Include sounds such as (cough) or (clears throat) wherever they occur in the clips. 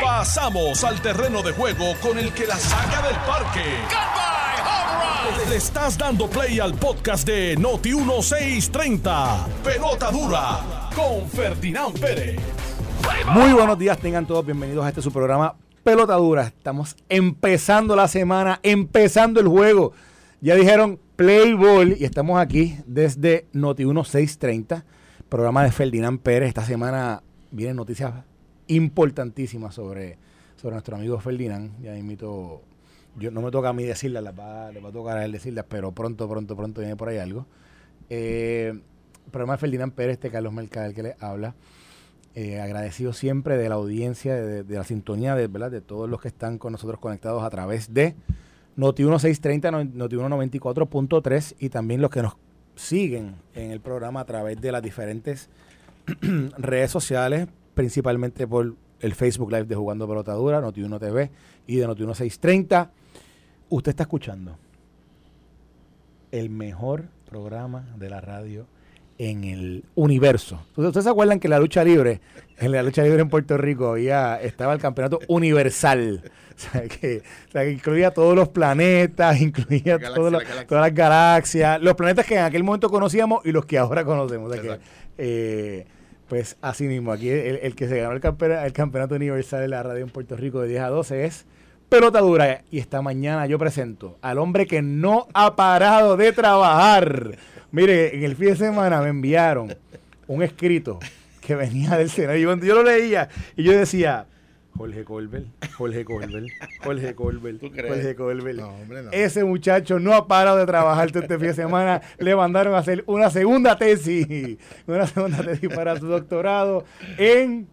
Pasamos al terreno de juego con el que la saca del parque. Le estás dando play al podcast de Noti 1630. Pelota dura con Ferdinand Pérez. Muy buenos días, tengan todos bienvenidos a este su programa Pelota Dura. Estamos empezando la semana, empezando el juego. Ya dijeron play ball y estamos aquí desde Noti 1630, programa de Ferdinand Pérez. Esta semana vienen noticias importantísimas sobre, sobre nuestro amigo Ferdinand. Ya invito, yo no me toca a mí decirlas, las va, les va a tocar a él decirlas, pero pronto, pronto, pronto viene por ahí algo. Eh, programa de Ferdinand Pérez, este Carlos Mercado que le habla. Eh, agradecido siempre de la audiencia, de, la sintonía, de, ¿verdad? de todos los que están con nosotros conectados a través de Noti 1630, Noti 194.3 y también los que nos siguen en el programa a través de las diferentes (clears throat) redes sociales, principalmente por el Facebook Live de Jugando Pelotadura, Noti 1 TV y de Noti 1630. Usted está escuchando el mejor programa de la radio en el universo. ¿Ustedes se acuerdan que la lucha libre, en la lucha libre en Puerto Rico había, estaba el campeonato universal? (laughs) O sea, que, o sea, que incluía todos los planetas, incluía la galaxia. todas las galaxias, los planetas que en aquel momento conocíamos y los que ahora conocemos. O sea que, eh, pues así mismo, aquí el, el que se ganó el campeonato, el campeonato universal de la radio en Puerto Rico de 10 a 12 es Pelota Dura. Y esta mañana yo presento al hombre que no ha parado de trabajar. Mire, en el fin de semana me enviaron un escrito que venía del Senado. Y yo, yo lo leía y yo decía, Jorge Colbert, Jorge Colbert, Jorge Colbert, ¿Tú crees? Jorge Colbert. No, hombre, no. Ese muchacho no ha parado de trabajar todo este fin de semana. Le mandaron a hacer una segunda tesis, una segunda tesis para su doctorado en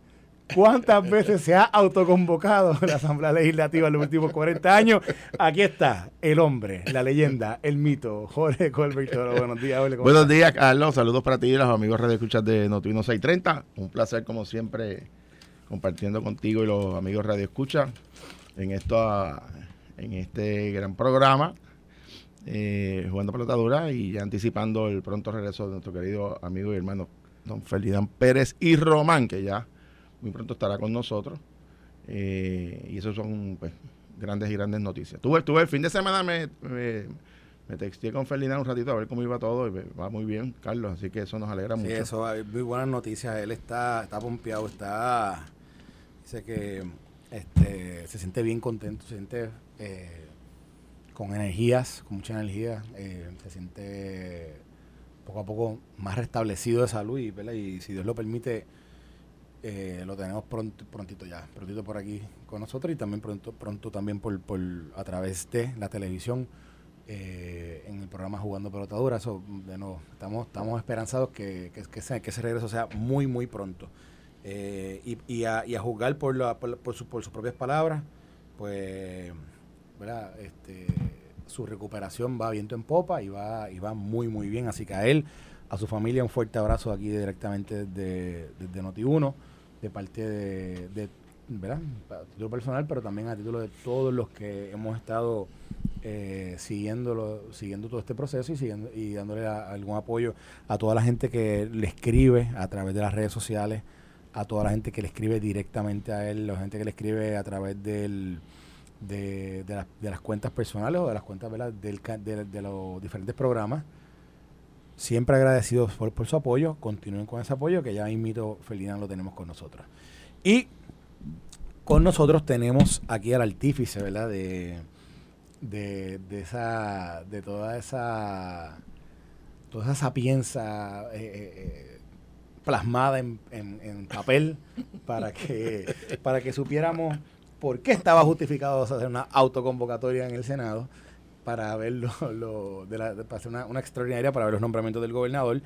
cuántas veces se ha autoconvocado la Asamblea Legislativa en los últimos 40 años. Aquí está el hombre, la leyenda, el mito, Jorge Colbert Toro. Buenos días, Jorge. ¿cómo Buenos días, Carlos. Saludos para ti y los amigos Radio Escuchas de Noti 630. Un placer, como siempre, compartiendo contigo y los amigos Radio Escucha en, esto, en este gran programa, eh, jugando pelotadura y ya anticipando el pronto regreso de nuestro querido amigo y hermano don Ferdinand Pérez y Román, que ya muy pronto estará con nosotros. Eh, y eso son pues, grandes y grandes noticias. Tuve, tuve el fin de semana, me, me, me texté con Ferdinand un ratito a ver cómo iba todo y va muy bien, Carlos, así que eso nos alegra Sí, mucho. eso, muy buenas noticias. Él está, está pompeado, está. Dice que este, se siente bien contento, se siente eh, con energías, con mucha energía. eh, se siente poco a poco más restablecido de salud y, ¿verdad? y si Dios lo permite, eh, lo tenemos pronto, prontito ya, prontito por aquí con nosotros y también pronto, pronto también por, por a través de la televisión en el programa Jugando Pelotadura. Eso, de estamos, estamos esperanzados que, que, que ese, que ese regreso sea muy, muy pronto. Eh, y, y, a, y a juzgar por, la, por, su- por sus propias palabras, pues, ¿verdad? Este, su recuperación va viento en popa y va, y va muy, muy bien. Así que a él, a su familia, un fuerte abrazo aquí directamente desde, desde Noti1, de parte de, de ¿verdad? A título personal, pero también a título de todos los que hemos estado eh, siguiéndolo, siguiendo todo este proceso y, siguiendo, y dándole algún apoyo a toda la gente que le escribe a través de las redes sociales, a toda la gente que le escribe directamente a él, la gente que le escribe a través del, de, de, las- cuentas personales o de las cuentas de, los diferentes programas. Siempre agradecidos por, por su apoyo. Continúen con ese apoyo que ya invito, Ferdinand, lo tenemos con nosotros. Y con nosotros tenemos aquí al artífice, ¿verdad? De, de, de esa, de toda esa, toda esa sapienza eh, eh, eh, plasmada en, en- papel para que, para que supiéramos por qué estaba justificado hacer una autoconvocatoria en el Senado para ver lo, de la, para hacer una, una extraordinaria para ver los nombramientos del gobernador.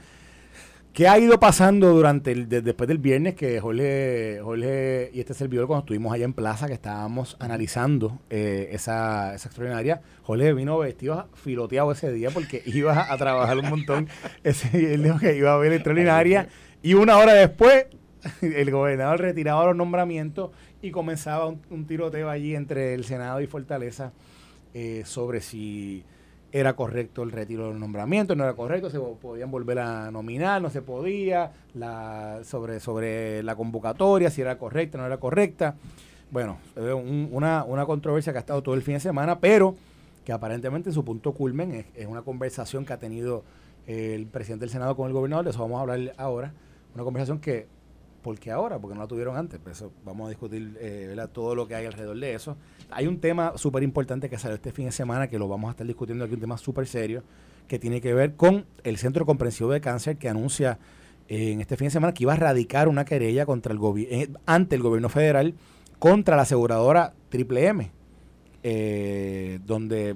¿Qué ha ido pasando durante el, de- después del viernes que Jorge, Jorge y este servidor cuando estuvimos allá en Plaza que estábamos analizando eh, esa, esa extraordinaria, Jorge vino vestido filoteado ese día porque (laughs) iba a trabajar un montón. Ese, él dijo que iba a ver la extraordinaria y una hora después (laughs) el gobernador retiraba los nombramientos y comenzaba un, tiroteo allí entre el Senado y Fortaleza eh, sobre si era correcto el retiro del nombramiento, no era correcto, se podían volver a nominar, no se podía, la, sobre, sobre la convocatoria, si era correcta, no era correcta. Bueno, una, una controversia que ha estado todo el fin de semana, pero que aparentemente su punto culmen es, una conversación que ha tenido el presidente del Senado con el gobernador, de eso vamos a hablar ahora, una conversación que, ¿por qué ahora? Porque no la tuvieron antes, pero eso vamos a discutir eh, todo lo que hay alrededor de eso. Hay un tema súper importante que salió este fin de semana, que lo vamos a estar discutiendo aquí, un tema súper serio, que tiene que ver con el Centro Comprensivo de Cáncer, que anuncia eh, en este fin de semana que iba a radicar una querella contra el eh, ante el gobierno federal contra la aseguradora Triple M eh, donde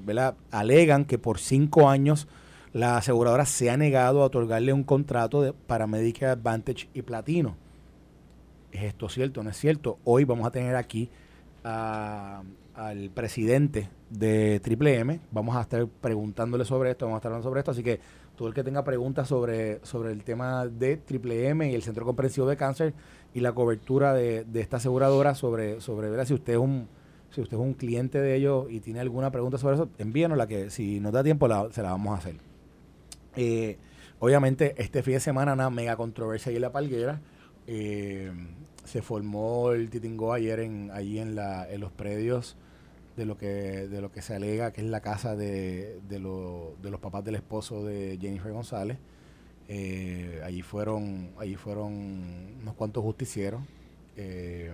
alegan que por cinco años la aseguradora se ha negado a otorgarle un contrato de, para Medicare Advantage y Platino. ¿Es esto cierto no es cierto? Hoy vamos a tener aquí al presidente de Triple M. Vamos a estar preguntándole sobre esto, vamos a estar hablando sobre esto. Así que todo el que tenga preguntas sobre, sobre el tema de Triple M y el Centro Comprensivo de Cáncer y la cobertura de, esta aseguradora sobre, sobre si usted es un si usted es un cliente de ellos y tiene alguna pregunta sobre eso, envíenos la que si nos da tiempo se la vamos a hacer. Eh, obviamente, este fin de semana una mega controversia ahí en la palguera. Eh, se formó el titingo ayer en, allí en, la, en los predios de lo que de lo que se alega que es la casa de, los papás del esposo de Jennifer González. Eh, allí fueron allí fueron unos cuantos justicieros. Eh,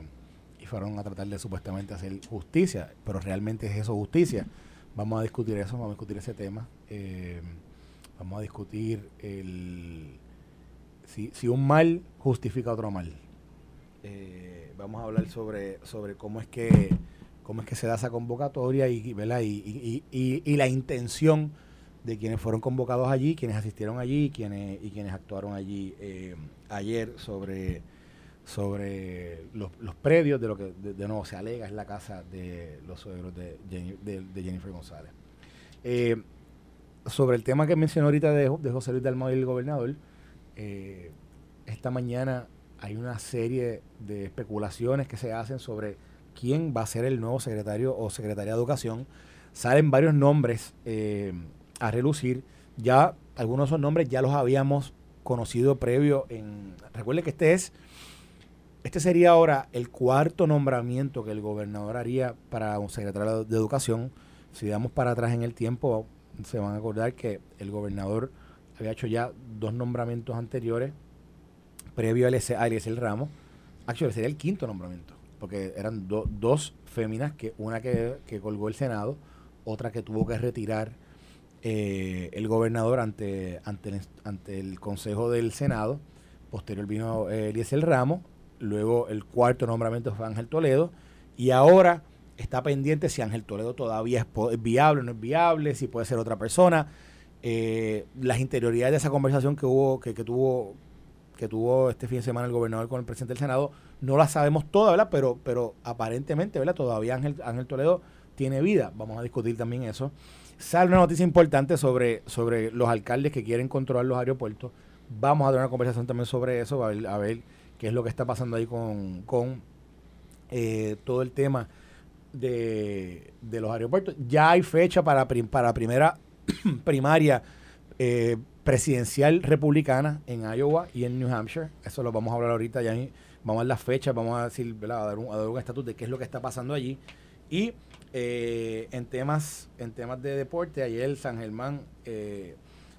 y fueron a tratar de supuestamente hacer justicia, pero realmente es eso justicia. Vamos a discutir eso, vamos a discutir ese tema. Eh, vamos a discutir el, si, un mal justifica otro mal. Eh, vamos a hablar sobre, sobre cómo es que cómo es que se da esa convocatoria y, y, la intención de quienes fueron convocados allí, quienes asistieron allí quienes, y quienes actuaron allí eh, ayer sobre sobre los, los predios de lo que de, nuevo se alega es la casa de los suegros de, de, Jennifer González. Eh, sobre el tema que mencionó ahorita de, José Luis Dalmau y el gobernador, eh, esta mañana hay una serie de especulaciones que se hacen sobre quién va a ser el nuevo secretario o secretaria de Educación. Salen varios nombres eh, a relucir. Ya algunos de esos nombres ya los habíamos conocido previo en... Recuerde que este es este sería ahora el cuarto nombramiento que el gobernador haría para un secretario de Educación. Si damos para atrás en el tiempo, se van a acordar que el gobernador había hecho ya dos nombramientos anteriores previo a Eliezer Ramos. Actually, sería el quinto nombramiento, porque eran dos féminas, que una que, colgó el Senado, otra que tuvo que retirar eh, el gobernador ante, ante, el, ante el Consejo del Senado. Posterior vino eh, Eliezer Ramos luego el cuarto nombramiento fue Ángel Toledo, y ahora está pendiente si Ángel Toledo todavía es, viable o no es viable, si puede ser otra persona. Eh, las interioridades de esa conversación que hubo, que, tuvo que tuvo este fin de semana el gobernador con el presidente del Senado, no las sabemos todas, ¿verdad? Pero, pero aparentemente, ¿verdad? Todavía Ángel, Ángel Toledo tiene vida. Vamos a discutir también eso. Sale una noticia importante sobre, sobre los alcaldes que quieren controlar los aeropuertos. Vamos a tener una conversación también sobre eso, a ver, a ver qué es lo que está pasando ahí con, con eh, todo el tema de, los aeropuertos. Ya hay fecha para, para primera (clears throat) primaria eh, presidencial republicana en Iowa y en New Hampshire. Eso lo vamos a hablar ahorita. Ya vamos a dar las fechas, vamos a decir, a dar un estatus de qué es lo que está pasando allí. Y eh, en temas en temas de deporte, ayer San Germán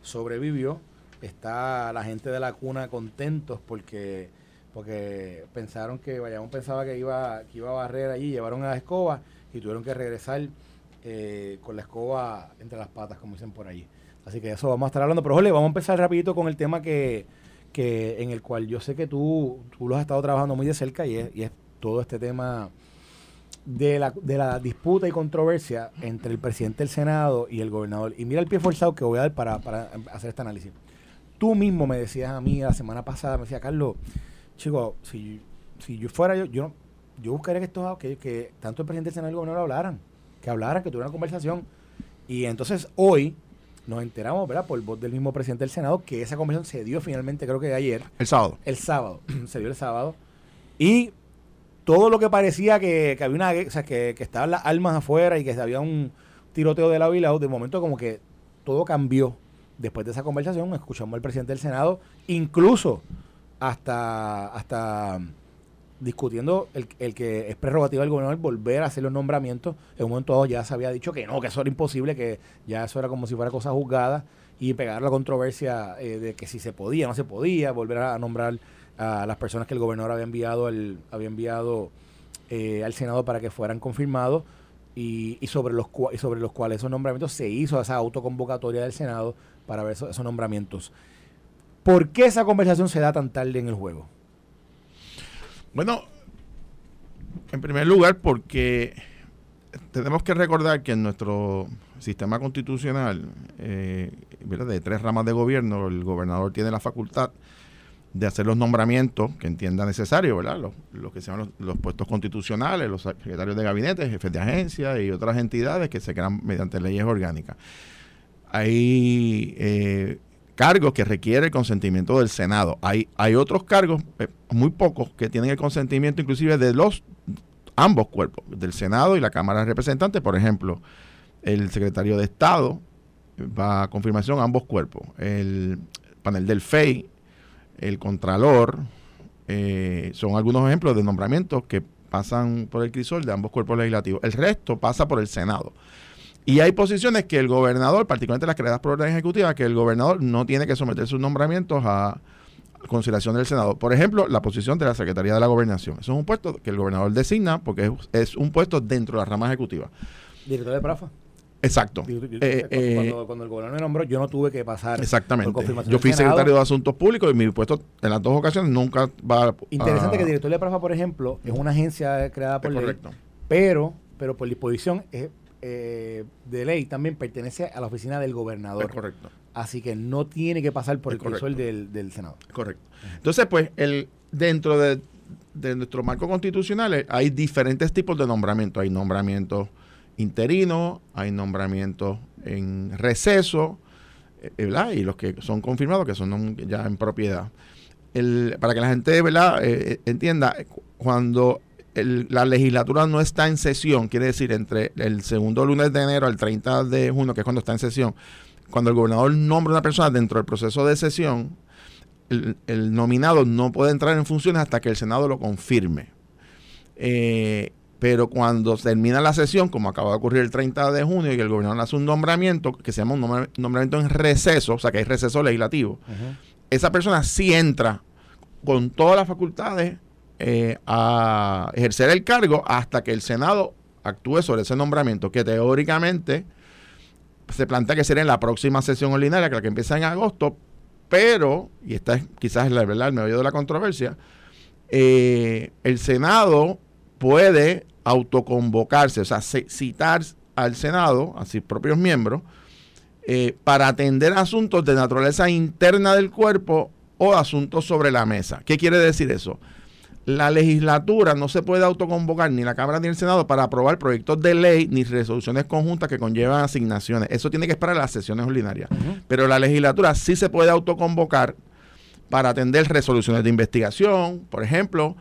sobrevivió. Está la gente de la cuna contentos porque porque pensaron que Bayamón pensaba que iba, que iba a barrer allí, llevaron a la escoba y tuvieron que regresar eh, con la escoba entre las patas, como dicen por allí. Así que eso vamos a estar hablando. Pero Jole, vamos a empezar rapidito con el tema que, que en el cual yo sé que tú, tú lo has estado trabajando muy de cerca y es, y es todo este tema de la, de la disputa y controversia entre el presidente del Senado y el gobernador. Y mira el pie forzado que voy a dar para, para hacer este análisis. Tú mismo me decías a mí la semana pasada, me decía, Carlos, Chicos, si, si yo fuera yo, yo, yo buscaría que, esto, que, que tanto el presidente del Senado y el gobernador hablaran, que hablaran, que tuvieran una conversación. Y entonces hoy nos enteramos, ¿verdad? Por voz del mismo presidente del Senado, que esa conversación se dio finalmente, creo que ayer. El sábado. El sábado. (clears throat) se dio el sábado. Y todo lo que parecía que, había una, o sea, que, estaban las armas afuera y que había un tiroteo de la vila, de momento como que todo cambió después de esa conversación. Escuchamos al presidente del Senado, incluso hasta, hasta discutiendo el, el, que es prerrogativa del gobernador volver a hacer los nombramientos. En un momento dado ya se había dicho que no, que eso era imposible, que ya eso era como si fuera cosa juzgada y pegar la controversia eh, de que si se podía, no se podía, volver a nombrar a las personas que el gobernador había enviado, el, había enviado eh, al Senado para que fueran confirmados y, y sobre los y sobre los cuales esos nombramientos se hizo esa autoconvocatoria del Senado para ver esos, esos nombramientos. ¿Por qué esa conversación se da tan tarde en el juego? Bueno, en primer lugar, porque tenemos que recordar que en nuestro sistema constitucional, eh, de tres ramas de gobierno, el gobernador tiene la facultad de hacer los nombramientos que entienda necesario, ¿verdad? Los, que sean los, puestos constitucionales, los secretarios de gabinete, jefes de agencia y otras entidades que se crean mediante leyes orgánicas. Hay cargos que requieren el consentimiento del Senado. Hay, hay otros cargos, eh, muy pocos, que tienen el consentimiento inclusive de los ambos cuerpos, del Senado y la Cámara de Representantes. Por ejemplo, el secretario de Estado va a confirmación a ambos cuerpos. El panel del FEI el Contralor, eh, son algunos ejemplos de nombramientos que pasan por el crisol de ambos cuerpos legislativos. El resto pasa por el Senado. Y hay posiciones que el gobernador, particularmente las creadas por orden ejecutiva, que el gobernador no tiene que someter sus nombramientos a consideración del Senado. Por ejemplo, la posición de la Secretaría de la Gobernación. Eso es un puesto que el gobernador designa porque es, es un puesto dentro de la rama ejecutiva. Director de Prafa. Exacto. Eh, eh, cuando, el gobernador me nombró, yo no tuve que pasar exactamente. yo fui secretario de Asuntos Públicos y mi puesto en las dos ocasiones nunca va a... Interesante que el director de Prafa, por ejemplo, es una agencia creada por ley, pero, pero por disposición eh, de ley también pertenece a la oficina del gobernador. correcto. Así que no tiene que pasar por el control del, del Senado. Correcto. Entonces, pues, el dentro de, de nuestro marco constitucional hay diferentes tipos de nombramientos. Hay nombramientos interino, hay nombramientos en receso, eh, ¿verdad? Y los que son confirmados, que son ya en propiedad. El, para que la gente ¿verdad? Eh, eh, entienda, cuando la legislatura no está en sesión, quiere decir entre el segundo lunes de enero al 30 de junio, que es cuando está en sesión, cuando el gobernador nombra a una persona dentro del proceso de sesión, el, el nominado no puede entrar en funciones hasta que el Senado lo confirme. Eh, pero cuando termina la sesión, como acaba de ocurrir el 30 de junio, y el gobernador hace un nombramiento que se llama un nombramiento en receso, o sea que hay receso legislativo, esa persona sí entra con todas las facultades eh, a ejercer el cargo hasta que el Senado actúe sobre ese nombramiento, que teóricamente se plantea que sería en la próxima sesión ordinaria, que la que empieza en agosto, pero, y esta es quizás la verdad, el medio de la controversia, eh, el Senado puede autoconvocarse, o sea, citar al Senado, a sus propios miembros, eh, para atender asuntos de naturaleza interna del cuerpo o asuntos sobre la mesa. ¿Qué quiere decir eso? La legislatura no se puede autoconvocar ni la Cámara ni el Senado para aprobar proyectos de ley ni resoluciones conjuntas que conllevan asignaciones. Eso tiene que esperar las sesiones ordinarias. Pero la legislatura sí se puede autoconvocar para atender resoluciones de investigación, por ejemplo,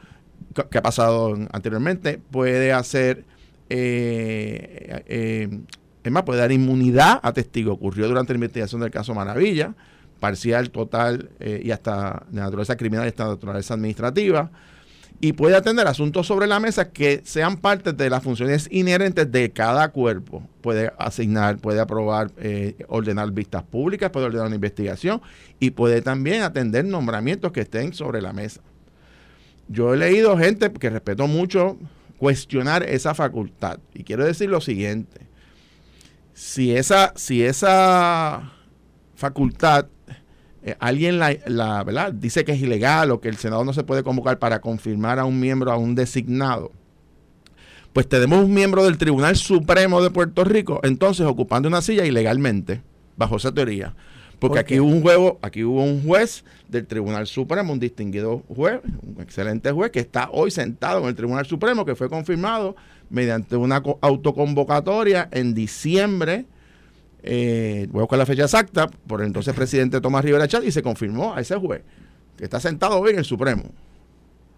que ha pasado anteriormente, puede hacer, eh, eh, es más, puede dar inmunidad a testigo. Ocurrió durante la investigación del caso Maravilla, parcial, total eh, y hasta de naturaleza criminal y hasta de naturaleza administrativa. Y puede atender asuntos sobre la mesa que sean parte de las funciones inherentes de cada cuerpo. Puede asignar, puede aprobar, ordenar vistas públicas, puede ordenar una investigación y puede también atender nombramientos que estén sobre la mesa. Yo he leído gente que respeto mucho cuestionar esa facultad. Y quiero decir lo siguiente. Si esa, si esa facultad eh, alguien la, ¿verdad? dice que es ilegal o que el Senado no se puede convocar para confirmar a un miembro, a un designado, pues tenemos un miembro del Tribunal Supremo de Puerto Rico, entonces ocupando una silla ilegalmente, bajo esa teoría. Porque aquí hubo un juego, aquí hubo un juez del Tribunal Supremo, un distinguido juez, un excelente juez, que está hoy sentado en el Tribunal Supremo, que fue confirmado mediante una autoconvocatoria en diciembre. Eh, voy a buscar la fecha exacta, por el entonces presidente Tomás Rivera Chávez, y se confirmó a ese juez, que está sentado hoy en el Supremo.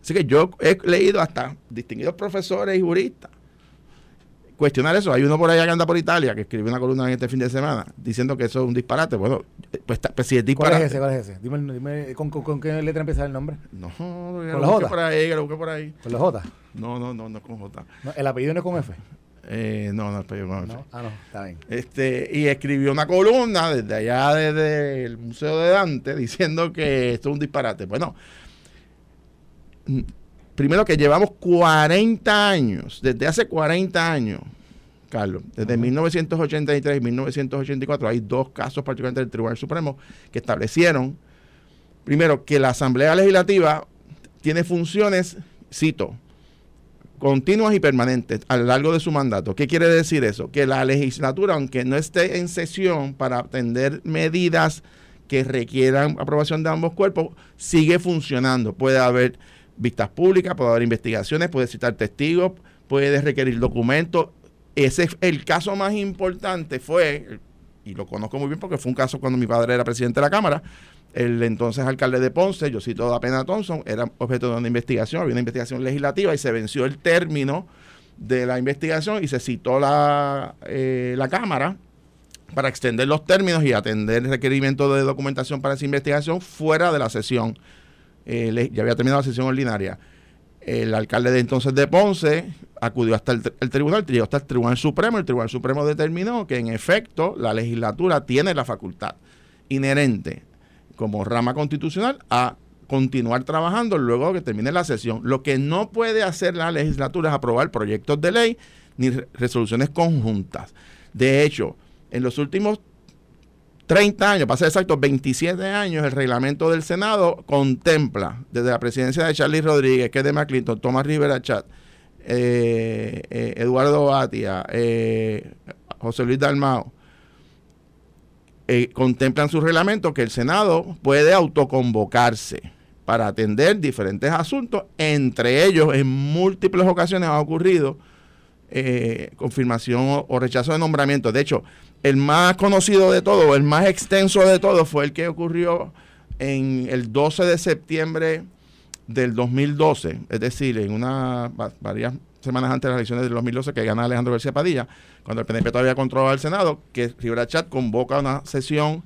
Así que yo he leído hasta distinguidos profesores y juristas cuestionar eso. Hay uno por allá que anda por Italia que escribió una columna en este fin de semana diciendo que eso es un disparate. Bueno, pues, pues si es disparate. ¿Cuál es ese? ¿Cuál es ese? Dime, dime ¿con, con, qué letra empieza el nombre? No, con la J. Por ahí, lo busqué por ahí. ¿Con la J? No, no, no, no con J. ¿El apellido no es con F? Eh, no, no, F. Ah, no, está bien. Este, y escribió una columna desde allá, desde el Museo de Dante, diciendo que esto es un disparate. Bueno, primero que llevamos 40 años, desde hace 40 años, Carlos, desde 1983 y 1984, hay dos casos particularmente del Tribunal Supremo que establecieron, primero, que la Asamblea Legislativa tiene funciones, cito, continuas y permanentes a lo largo de su mandato. ¿Qué quiere decir eso? Que la legislatura, aunque no esté en sesión para atender medidas que requieran aprobación de ambos cuerpos, sigue funcionando. Puede haber vistas públicas, puede haber investigaciones, puede citar testigos, puede requerir documentos. Ese es el caso más importante fue, y lo conozco muy bien porque fue un caso cuando mi padre era presidente de la Cámara, el entonces alcalde de Ponce, yo cito a Pena Thompson, era objeto de una investigación, había una investigación legislativa y se venció el término de la investigación y se citó la, eh, la Cámara para extender los términos y atender el requerimiento de documentación para esa investigación fuera de la sesión eh, ya había terminado la sesión ordinaria. El alcalde de entonces de Ponce acudió hasta el, tribunal, llegó hasta el Tribunal Supremo. El Tribunal Supremo determinó que en efecto la legislatura tiene la facultad inherente como rama constitucional a continuar trabajando luego que termine la sesión. Lo que no puede hacer la legislatura es aprobar proyectos de ley ni resoluciones conjuntas. De hecho, en los últimos 30 años, para ser exacto, 27 años, el reglamento del Senado contempla desde la presidencia de Charlie Rodríguez, de McClinton, Tomás Rivera Chat, eh, eh, Eduardo Batia, eh, José Luis Dalmao, contemplan su reglamento que el Senado puede autoconvocarse para atender diferentes asuntos, entre ellos en múltiples ocasiones ha ocurrido confirmación o, rechazo de nombramiento. De hecho, el más conocido de todo, el más extenso de todo, fue el que ocurrió en el 12 de septiembre del 2012, es decir, en una varias semanas antes de las elecciones del 2012 que gana Alejandro García Padilla, cuando el PNP todavía controlaba el Senado, que Rivera Chat convoca una sesión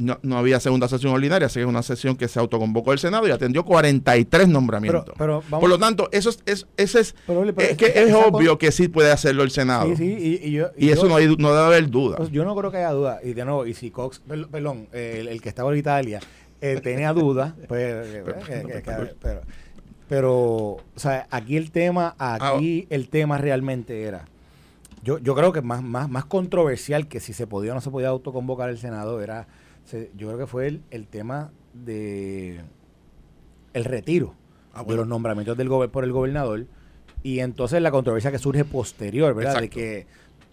no, no, había segunda sesión ordinaria, así que es una sesión que se autoconvocó el Senado y atendió 43 nombramientos. Por lo tanto, eso es, ese es, que es, obvio que sí puede hacerlo el Senado. y, eso no, hay, no, debe haber duda. Pues yo no creo que haya duda. Y de nuevo, y si Cox, perdón, el, que estaba en Italia eh, tenía duda, pues, pero, pero, o sea, aquí el tema, aquí ah, el tema realmente era. Yo, yo creo que más, más, más controversial que si se podía o no se podía autoconvocar el Senado era yo creo que fue el, tema de el retiro ah, de los nombramientos del por el gobernador y entonces la controversia que surge posterior, ¿verdad? De que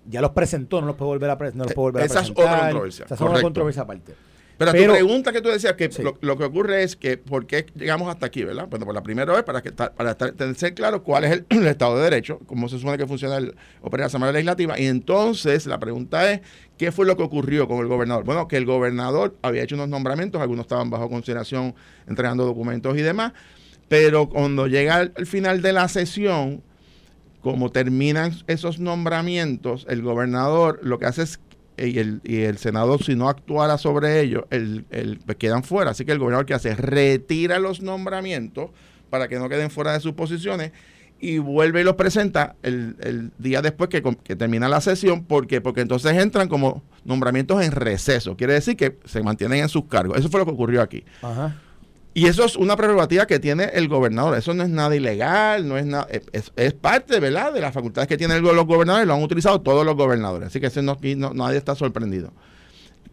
ya los presentó, no los puede volver a, no los puede volver Esa es otra controversia. Esa es una controversia aparte. Pero, tu pregunta que tú decías, que lo, que ocurre es que, ¿por qué llegamos hasta aquí, verdad? Bueno, por la primera vez, para que para tener claro cuál es (clears throat) el, Estado de Derecho, cómo se supone que funciona el opera la Asamblea Legislativa, y entonces la pregunta es, ¿qué fue lo que ocurrió con el gobernador? Bueno, que el gobernador había hecho unos nombramientos, algunos estaban bajo consideración, entregando documentos y demás, pero cuando llega al final de la sesión, como terminan esos nombramientos, el gobernador lo que hace es y el, y el Senado, si no actuara sobre ellos, el, el, pues quedan fuera. Así que el gobernador que hace retira los nombramientos para que no queden fuera de sus posiciones y vuelve y los presenta el, el día después que, que, termina la sesión. ¿Por qué? Porque entonces entran como nombramientos en receso. Quiere decir que se mantienen en sus cargos. Eso fue lo que ocurrió aquí. Ajá. Y eso es una prerrogativa que tiene el gobernador. Eso no es nada ilegal, no es nada, es, parte, ¿verdad?, de las facultades que tienen los gobernadores, lo han utilizado todos los gobernadores. Así que ese no, nadie está sorprendido.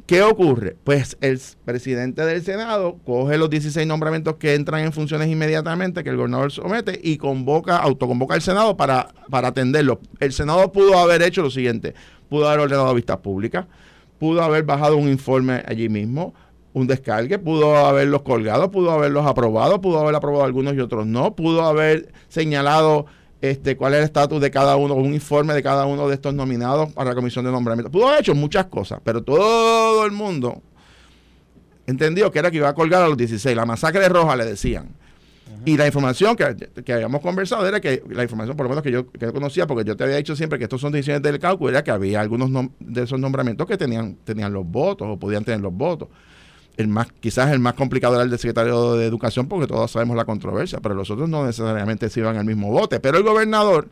¿Qué ocurre? Pues el presidente del Senado coge los 16 nombramientos que entran en funciones inmediatamente que el gobernador somete y convoca, autoconvoca al Senado para, para atenderlo. El Senado pudo haber hecho lo siguiente, pudo haber ordenado vistas públicas, pudo haber bajado un informe allí mismo, un descargue, pudo haberlos colgado, pudo haberlos aprobado, pudo haber aprobado algunos y otros no, pudo haber señalado este, cuál es el estatus de cada uno, un informe de cada uno de estos nominados para la comisión de nombramiento. Pudo haber hecho muchas cosas, pero todo el mundo entendió que era que iba a colgar a los 16. La masacre de Roja le decían. Y la información que, que, habíamos conversado era que la información, por lo menos que yo, que conocía, porque yo te había dicho siempre que estos son decisiones del cálculo, era que había algunos de esos nombramientos que tenían, tenían los votos o podían tener los votos. El más, quizás el más complicado era el del secretario de Educación, porque todos sabemos la controversia, pero los otros no necesariamente se iban al mismo bote. Pero el gobernador,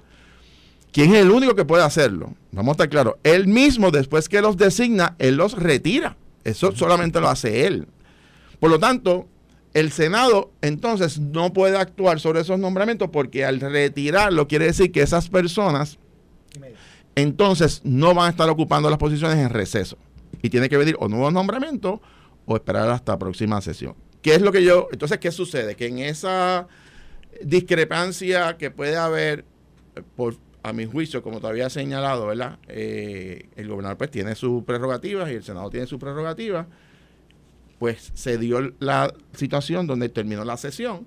quien es el único que puede hacerlo, vamos a estar claros, él mismo, después que los designa, él los retira. Eso solamente lo hace él. Por lo tanto, el Senado entonces no puede actuar sobre esos nombramientos porque al retirarlo quiere decir que esas personas entonces no van a estar ocupando las posiciones en receso. Y tiene que venir o nuevos nombramientos o esperar hasta la próxima sesión. ¿Qué es lo que yo... Entonces, ¿qué sucede? Que en esa discrepancia que puede haber, por, a mi juicio, como todavía señalado, ¿verdad? Eh, el gobernador pues tiene sus prerrogativas y el Senado tiene sus prerrogativas pues se dio la situación donde terminó la sesión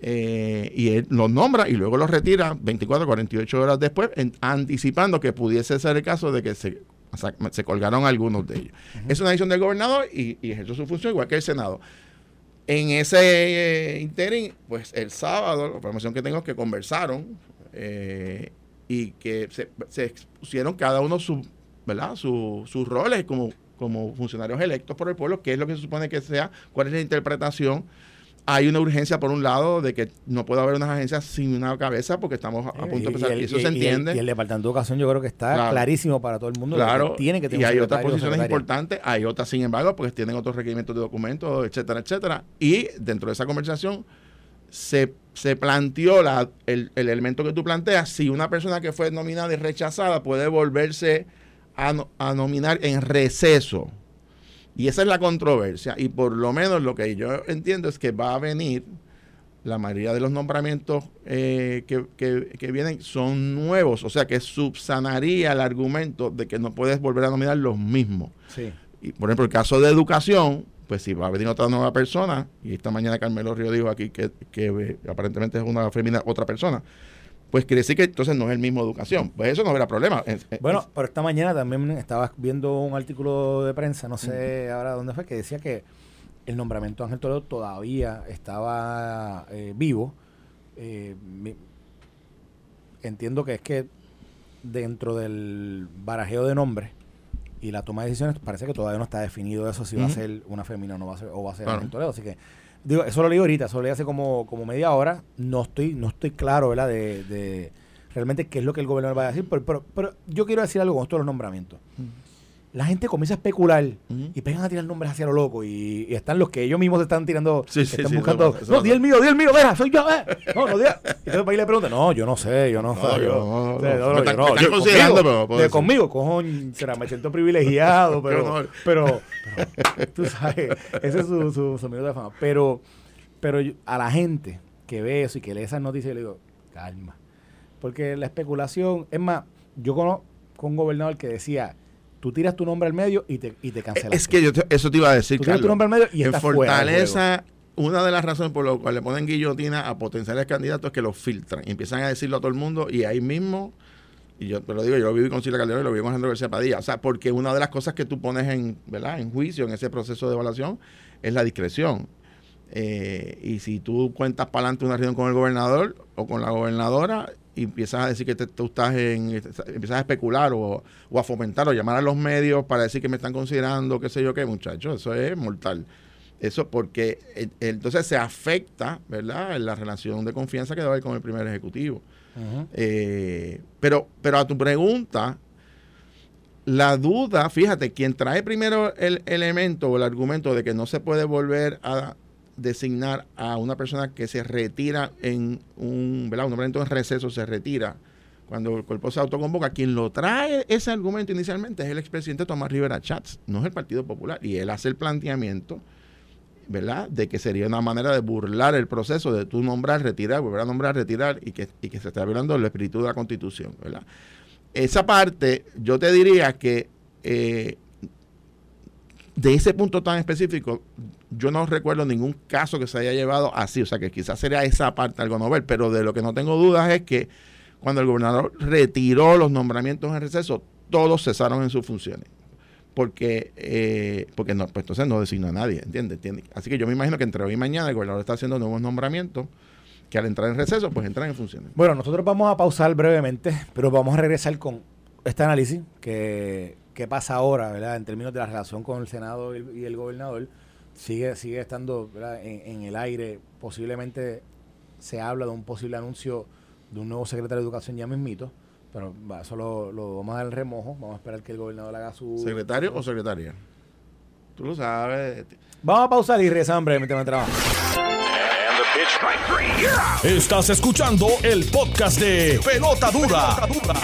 eh, y él los nombra y luego los retira 24, 48 horas después, anticipando que pudiese ser el caso de que se, se colgaron algunos de ellos. Es una decisión del gobernador y, y, ejerció su función igual que el Senado. En ese eh, interín, pues el sábado, la información que tengo es que conversaron eh, y que se, se, expusieron cada uno su, ¿verdad? sus roles como como funcionarios electos por el pueblo, qué es lo que se supone que sea, cuál es la interpretación. Hay una urgencia, por un lado, de que no puede haber unas agencias sin una cabeza porque estamos a, punto de empezar. Y, eso se entiende. Y el, Departamento de Educación yo creo que está clarísimo para todo el mundo. Claro. tiene que tener y hay otras posiciones importantes, hay otras, sin embargo, porque tienen otros requerimientos de documentos, etcétera, etcétera. Y dentro de esa conversación se, se planteó la, el, el elemento que tú planteas, si una persona que fue nominada y rechazada puede volverse a, nominar en receso. Y esa es la controversia. Y por lo menos lo que yo entiendo es que va a venir, la mayoría de los nombramientos eh, que, vienen son nuevos, o sea que subsanaría el argumento de que no puedes volver a nominar los mismos. Y por ejemplo, el caso de educación, pues si va a venir otra nueva persona, y esta mañana Carmelo Río dijo aquí que, que eh, aparentemente es una femina, otra persona, pues quiere decir que entonces no es el mismo educación. Pues eso no era problema. Bueno, pero esta mañana también estaba viendo un artículo de prensa, no sé ahora dónde fue, que decía que el nombramiento de Ángel Toledo todavía estaba eh, vivo. Eh, entiendo que es que dentro del barajeo de nombres y la toma de decisiones parece que todavía no está definido eso si va a ser una femina o no va a ser, o va a ser Ángel Toledo. Así que Digo, eso lo leí ahorita, eso lo leí hace como, como media hora. No estoy, no estoy claro, ¿verdad? De, de realmente qué es lo que el gobernador va a decir. Pero, pero, yo quiero decir algo con esto los nombramientos la gente comienza a especular y pegan a tirar nombres hacia lo loco y, están los que ellos mismos están tirando, están buscando, no, di el mío, di el mío, deja, soy yo, eh. No, no, di. (laughs) Y entonces para le pregunta, no, yo no sé, yo no, sé, yo, no, no, yo, conmigo, de, conmigo, cojo, será, me siento privilegiado, (laughs) pero, (laughs) pero, tú sabes, ese es su, su, su de fama, pero, pero a la gente que ve eso y que lee esas noticias, le digo, calma, porque la especulación, es más, yo conozco un gobernador que decía, tú tiras tu nombre al medio y te, y te cancelas. Es que yo eso te iba a decir, tú tiras tu nombre al medio y en Fortaleza, una de las razones por las cuales le ponen guillotina a potenciales candidatos es que los filtran y empiezan a decirlo a todo el mundo y ahí mismo, y yo te lo digo, yo lo viví con Silvia Calderón y lo viví con Andrés García Padilla, o sea, porque una de las cosas que tú pones en, ¿verdad? en juicio en ese proceso de evaluación es la discreción. Eh, y si tú cuentas para adelante una reunión con el gobernador o con la gobernadora, y empiezas a decir que tú estás en, empiezas a especular o, a fomentar o llamar a los medios para decir que me están considerando, qué sé yo qué, muchachos, eso es mortal. Eso porque entonces se afecta, ¿verdad?, la relación de confianza que debe haber con el primer ejecutivo. Eh, pero, pero a tu pregunta, la duda, fíjate, quien trae primero el elemento o el argumento de que no se puede volver a designar a una persona que se retira en un, ¿verdad? un nombramiento en receso, se retira cuando el cuerpo se autoconvoca, quien lo trae ese argumento inicialmente es el expresidente Tomás Rivera Chats, no es el Partido Popular. Y él hace el planteamiento, ¿verdad?, de que sería una manera de burlar el proceso de tú nombrar, retirar, volver a nombrar, retirar y que, y que se está violando el espíritu de la Constitución, ¿verdad? Esa parte, yo te diría que eh, de ese punto tan específico, yo no recuerdo ningún caso que se haya llevado así, o sea que quizás sería esa parte algo novel, pero de lo que no tengo dudas es que cuando el gobernador retiró los nombramientos en receso, todos cesaron en sus funciones. porque eh, porque no, pues entonces no designa a nadie, ¿entiendes? Así que yo me imagino que entre hoy y mañana el gobernador está haciendo nuevos nombramientos que al entrar en receso, pues entran en funciones. Bueno, nosotros vamos a pausar brevemente, pero vamos a regresar con este análisis que, pasa ahora, ¿verdad? En términos de la relación con el Senado y el, gobernador, sigue, sigue estando en, el aire. Posiblemente se habla de un posible anuncio de un nuevo secretario de Educación ya mismito, pero eso lo, vamos a dar el remojo, vamos a esperar que el gobernador haga su... ¿Secretario o secretaria? Tú lo sabes. Vamos a pausar y regresamos brevemente a trabajo. Estás escuchando el podcast de Pelota Dura,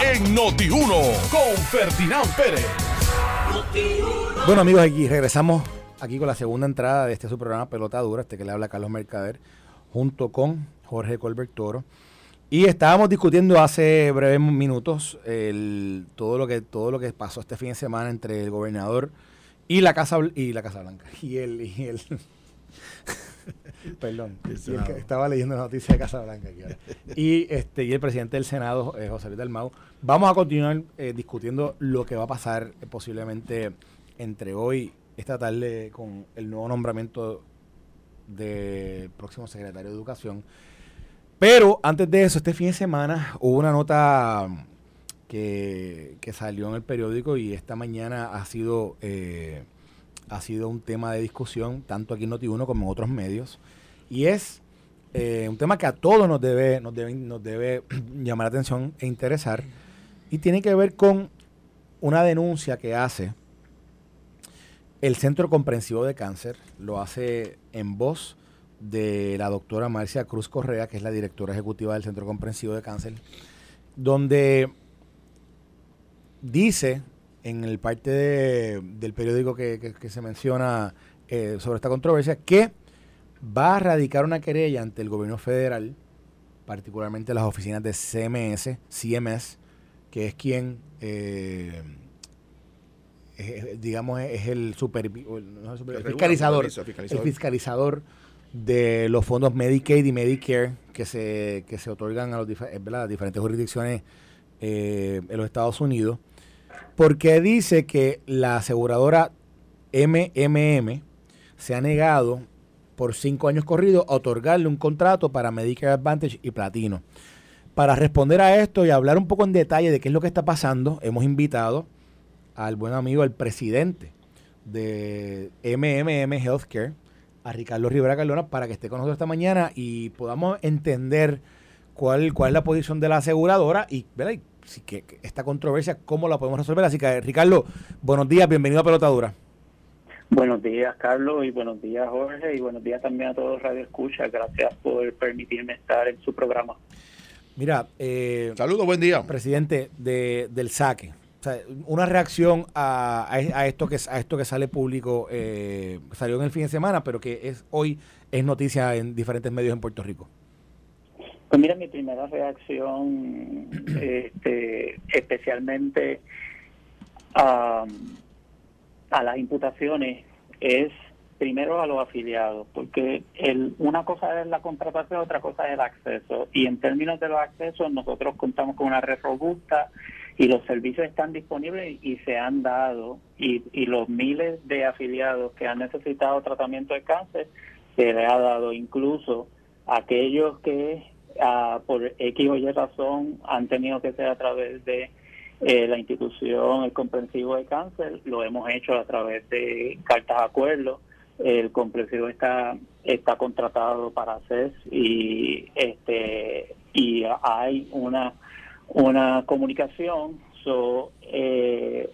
en Noti1 con Ferdinand Pérez. Bueno amigos, aquí regresamos aquí con la segunda entrada de este su programa Pelota Dura, este que le habla Carlos Mercader, junto con Jorge Colbert Toro. Y estábamos discutiendo hace breves minutos el, todo lo que todo lo que pasó este fin de semana entre el gobernador y la Casa y la Casa Blanca y el y el (laughs) Perdón. estaba leyendo la noticia de Casablanca aquí Y, este, y el presidente del Senado, eh, José Luis Dalmau. Vamos a continuar eh, discutiendo lo que va a pasar eh, posiblemente entre hoy, esta tarde, con el nuevo nombramiento del próximo secretario de Educación. Pero antes de eso, este fin de semana hubo una nota que, que salió en el periódico y esta mañana ha sido ha sido un tema de discusión, tanto aquí en Noti1 como en otros medios, y es eh, un tema que a todos nos debe, nos debe, nos debe (clears throat) llamar la atención e interesar, y tiene que ver con una denuncia que hace el Centro Comprensivo de Cáncer, lo hace en voz de la doctora Marcia Cruz Correa, que es la directora ejecutiva del Centro Comprensivo de Cáncer, donde dice en el parte del periódico que, se menciona eh, sobre esta controversia que va a radicar una querella ante el gobierno federal, particularmente las oficinas de CMS, CMS, que es quien, eh, digamos, es el, super, fiscalizador, el fiscalizador de los fondos Medicaid y Medicare que se, que se otorgan a, los, las diferentes jurisdicciones eh, en los Estados Unidos porque dice que la aseguradora MMM se ha negado por cinco años corridos a otorgarle un contrato para Medicare Advantage y Platino. Para responder a esto y hablar un poco en detalle de qué es lo que está pasando, hemos invitado al buen amigo, el presidente de MMM Healthcare, a Ricardo Rivera Cardona, para que esté con nosotros esta mañana y podamos entender cuál, cuál es la posición de la aseguradora y. Así que esta controversia, ¿cómo la podemos resolver? Así que, Ricardo, buenos días, bienvenido a Pelotadura. Buenos días, Carlos, y buenos días, Jorge, y buenos días también a todos Radio Escucha. Gracias por permitirme estar en su programa. Mira, eh, saludos, buen día. Presidente de, del saque. una reacción a, esto que a esto que sale público, eh, salió en el fin de semana, pero que es hoy es noticia en diferentes medios en Puerto Rico. Pues mira, mi primera reacción, este, especialmente a, las imputaciones, es primero a los afiliados, porque el, una cosa es la contratación, otra cosa es el acceso. Y en términos de los accesos, nosotros contamos con una red robusta y los servicios están disponibles y se han dado. Y, y los miles de afiliados que han necesitado tratamiento de cáncer, se le ha dado incluso a aquellos que por X o Y razón han tenido que ser a través de eh, la institución, el comprensivo de cáncer, lo hemos hecho a través de cartas de acuerdo. El comprensivo está está contratado para CES y este y hay una una comunicación. So, eh,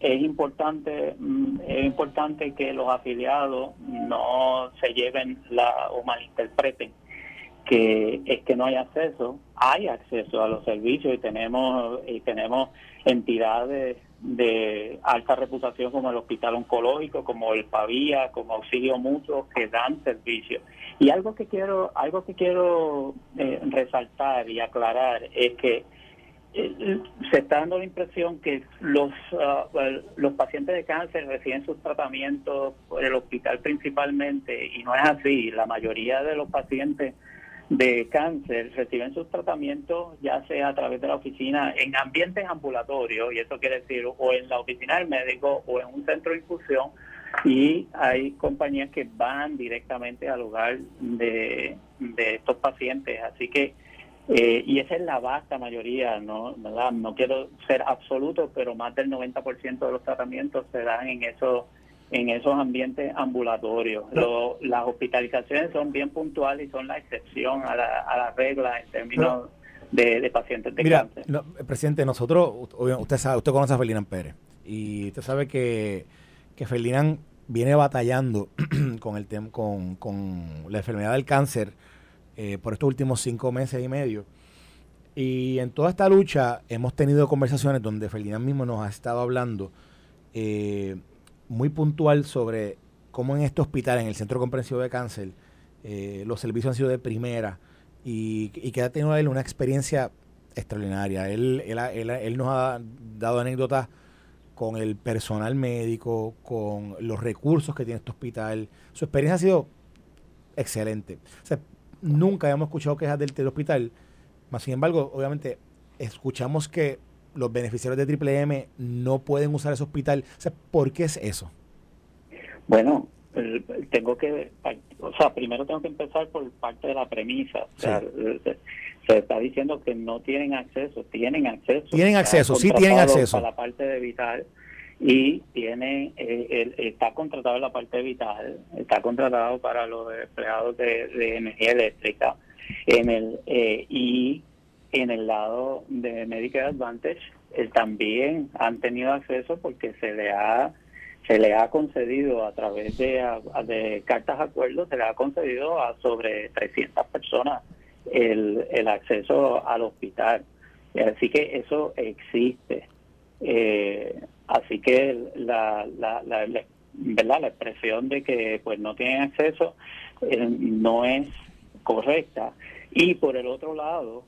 es importante mm, es importante que los afiliados no se lleven la o malinterpreten que es que no hay acceso, hay acceso a los servicios y tenemos y tenemos entidades de alta reputación como el Hospital Oncológico, como el Pavía, como Auxilio Mutuo que dan servicios. Y algo que quiero algo que quiero eh, resaltar y aclarar es que eh, se está dando la impresión que los ah, los pacientes de cáncer reciben sus tratamientos por el hospital principalmente y no es así. La mayoría de los pacientes de cáncer reciben sus tratamientos ya sea a través de la oficina en ambientes ambulatorios, y eso quiere decir o en la oficina del médico o en un centro de infusión, y hay compañías que van directamente al hogar de, estos pacientes. Así que, eh, y esa es la vasta mayoría, ¿no? No quiero ser absoluto, pero más del 90% de los tratamientos se dan en esos en esos ambientes ambulatorios. las hospitalizaciones son bien puntuales y son la excepción a la, a la regla en términos de, pacientes de mira, presidente, nosotros, usted sabe, usted conoce a Ferdinand Pérez y usted sabe que, que Ferdinand viene batallando (clears throat) con el tema con, con la enfermedad del cáncer eh, por estos últimos cinco meses y medio. Y en toda esta lucha hemos tenido conversaciones donde Ferdinand mismo nos ha estado hablando eh, muy puntual sobre cómo en este hospital, en el Centro Comprensivo de Cáncer, eh, los servicios han sido de primera y, que ha tenido él una experiencia extraordinaria. Él, él, él, nos ha dado anécdotas con el personal médico, con los recursos que tiene este hospital. Su experiencia ha sido excelente. Nunca hemos escuchado quejas del, del hospital, más sin embargo, obviamente, escuchamos que los beneficiarios de Triple M no pueden usar ese hospital. O sea, ¿por qué es eso? Bueno, tengo que, o sea, primero tengo que empezar por parte de la premisa. O sea, se, está diciendo que no tienen acceso, tienen acceso. Tienen acceso, sí tienen acceso. A la parte de vital y tiene, eh, está contratado en la parte de vital, está contratado para los empleados de, energía eléctrica en el eh, y en el lado de Medicare Advantage eh, también han tenido acceso porque se le ha se le ha concedido a través de, cartas de acuerdo, se le ha concedido a sobre 300 personas el, el acceso al hospital. Así que eso existe. Eh, así que la, la, la, ¿verdad? la expresión de que pues no tienen acceso eh, no es correcta. Y por el otro lado,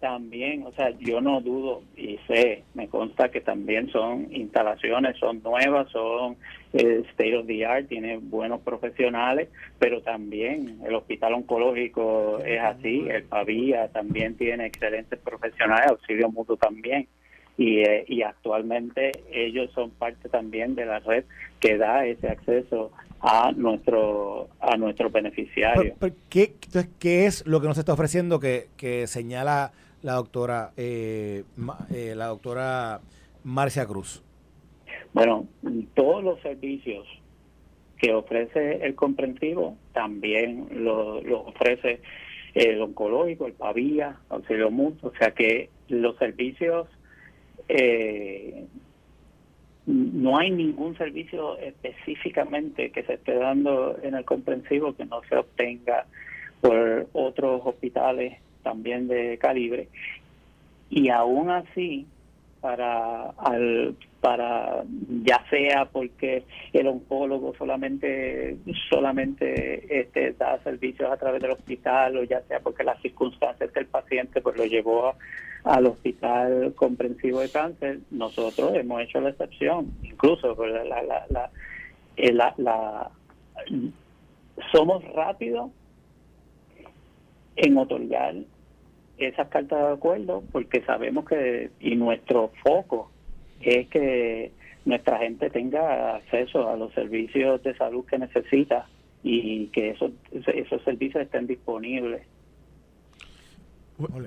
también, o sea, yo no dudo y sé, me consta que también son instalaciones, son nuevas, son eh, state of the art, tiene buenos profesionales, pero también el hospital oncológico es así, el Pavía también tiene excelentes profesionales, auxilio mutuo también. Y, eh, y actualmente ellos son parte también de la red que da ese acceso a nuestro a nuestros beneficiarios. ¿Qué, ¿Qué es lo que nos está ofreciendo que, que señala la doctora, eh, eh, la doctora Marcia Cruz? Bueno, todos los servicios que ofrece el comprensivo también lo, ofrece el oncológico, el PAVIA, auxilio mutuo, o sea que los servicios eh, no hay ningún servicio específicamente que se esté dando en el comprensivo que no se obtenga por otros hospitales también de calibre. Y aún así para al para ya sea porque el oncólogo solamente solamente este da servicios a través del hospital o ya sea porque las circunstancias del paciente pues lo llevó al hospital comprensivo de cáncer nosotros hemos hecho la excepción. Incluso la, la, la, eh, la, la somos rápidos en otorgar esas cartas de acuerdo porque sabemos que y nuestro foco es que nuestra gente tenga acceso a los servicios de salud que necesita y que esos, esos servicios estén disponibles.